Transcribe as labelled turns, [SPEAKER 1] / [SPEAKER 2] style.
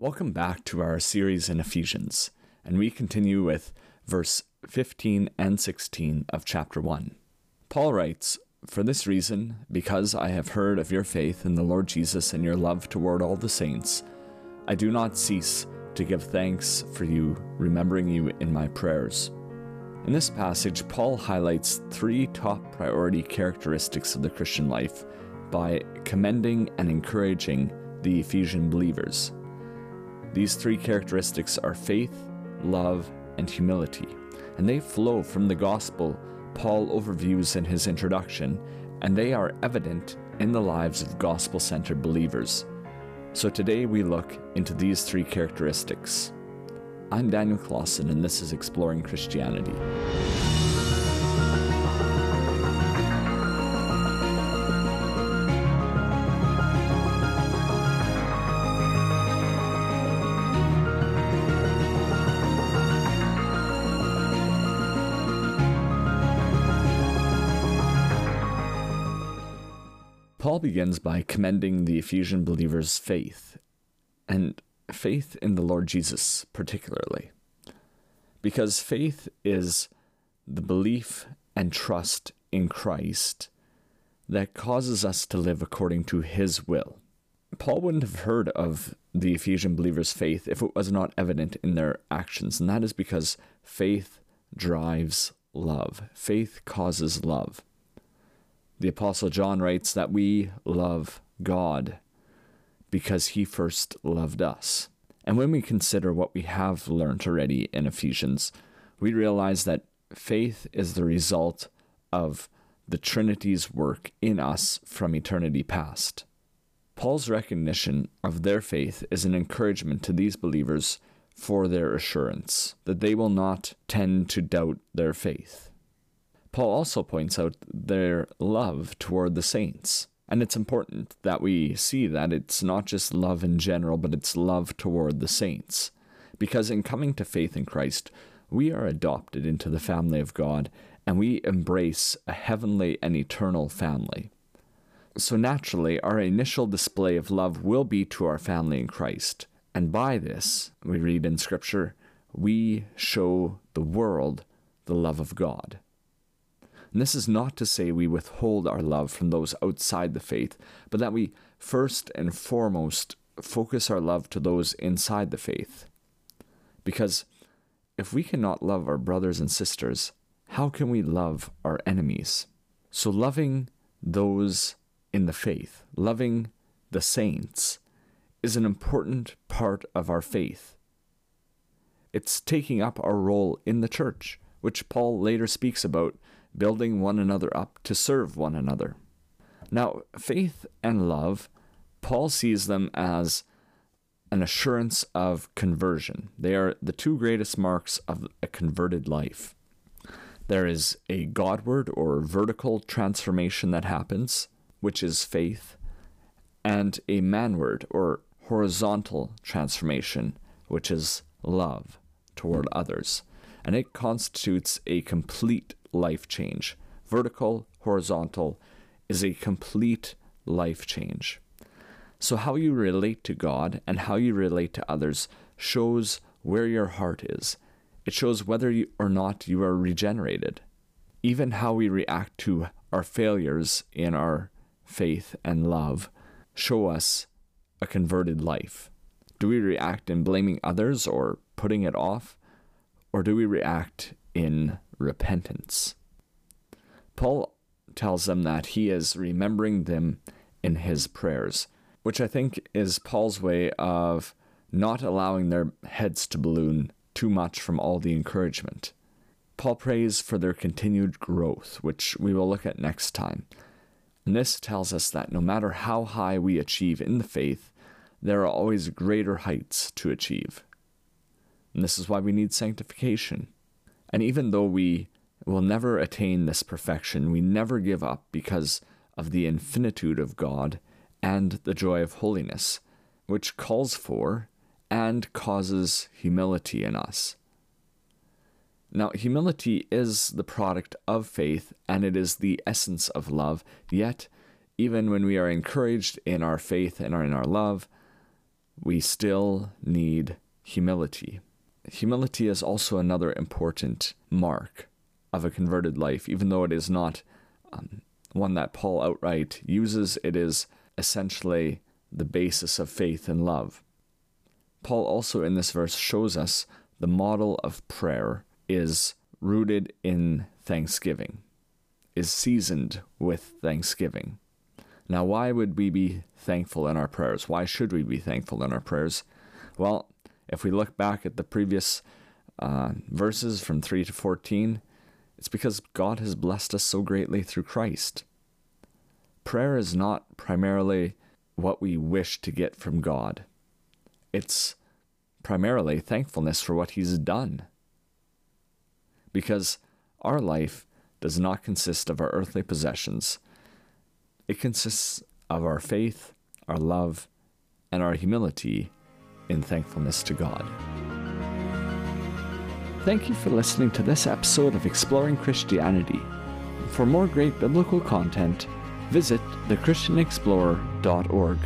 [SPEAKER 1] Welcome back to our series in Ephesians, and we continue with verse 15 and 16 of chapter 1. Paul writes, For this reason, because I have heard of your faith in the Lord Jesus and your love toward all the saints, I do not cease to give thanks for you, remembering you in my prayers. In this passage, Paul highlights three top priority characteristics of the Christian life by commending and encouraging the Ephesian believers. These three characteristics are faith, love, and humility, and they flow from the gospel Paul overviews in his introduction, and they are evident in the lives of gospel centered believers. So today we look into these three characteristics. I'm Daniel Clausen, and this is Exploring Christianity. Paul begins by commending the Ephesian believers' faith, and faith in the Lord Jesus particularly. Because faith is the belief and trust in Christ that causes us to live according to His will. Paul wouldn't have heard of the Ephesian believers' faith if it was not evident in their actions, and that is because faith drives love. Faith causes love. The Apostle John writes that we love God because he first loved us. And when we consider what we have learned already in Ephesians, we realize that faith is the result of the Trinity's work in us from eternity past. Paul's recognition of their faith is an encouragement to these believers for their assurance that they will not tend to doubt their faith. Paul also points out their love toward the saints. And it's important that we see that it's not just love in general, but it's love toward the saints. Because in coming to faith in Christ, we are adopted into the family of God and we embrace a heavenly and eternal family. So naturally, our initial display of love will be to our family in Christ. And by this, we read in Scripture, we show the world the love of God. And this is not to say we withhold our love from those outside the faith, but that we first and foremost focus our love to those inside the faith. Because if we cannot love our brothers and sisters, how can we love our enemies? So, loving those in the faith, loving the saints, is an important part of our faith. It's taking up our role in the church, which Paul later speaks about building one another up to serve one another. Now, faith and love, Paul sees them as an assurance of conversion. They are the two greatest marks of a converted life. There is a Godward or vertical transformation that happens, which is faith, and a manward or horizontal transformation, which is love toward others. And it constitutes a complete life change. Vertical, horizontal is a complete life change. So, how you relate to God and how you relate to others shows where your heart is. It shows whether you, or not you are regenerated. Even how we react to our failures in our faith and love show us a converted life. Do we react in blaming others or putting it off? Or do we react in repentance. Paul tells them that he is remembering them in his prayers, which I think is Paul's way of not allowing their heads to balloon too much from all the encouragement. Paul prays for their continued growth, which we will look at next time. And this tells us that no matter how high we achieve in the faith, there are always greater heights to achieve. And this is why we need sanctification. And even though we will never attain this perfection, we never give up because of the infinitude of God and the joy of holiness, which calls for and causes humility in us. Now, humility is the product of faith and it is the essence of love, yet, even when we are encouraged in our faith and are in our love, we still need humility. Humility is also another important mark of a converted life, even though it is not um, one that Paul outright uses, it is essentially the basis of faith and love. Paul also in this verse shows us the model of prayer is rooted in thanksgiving, is seasoned with thanksgiving. Now, why would we be thankful in our prayers? Why should we be thankful in our prayers? Well, if we look back at the previous uh, verses from 3 to 14, it's because God has blessed us so greatly through Christ. Prayer is not primarily what we wish to get from God, it's primarily thankfulness for what He's done. Because our life does not consist of our earthly possessions, it consists of our faith, our love, and our humility in thankfulness to God. Thank you for listening to this episode of Exploring Christianity. For more great biblical content, visit thechristianexplorer.org.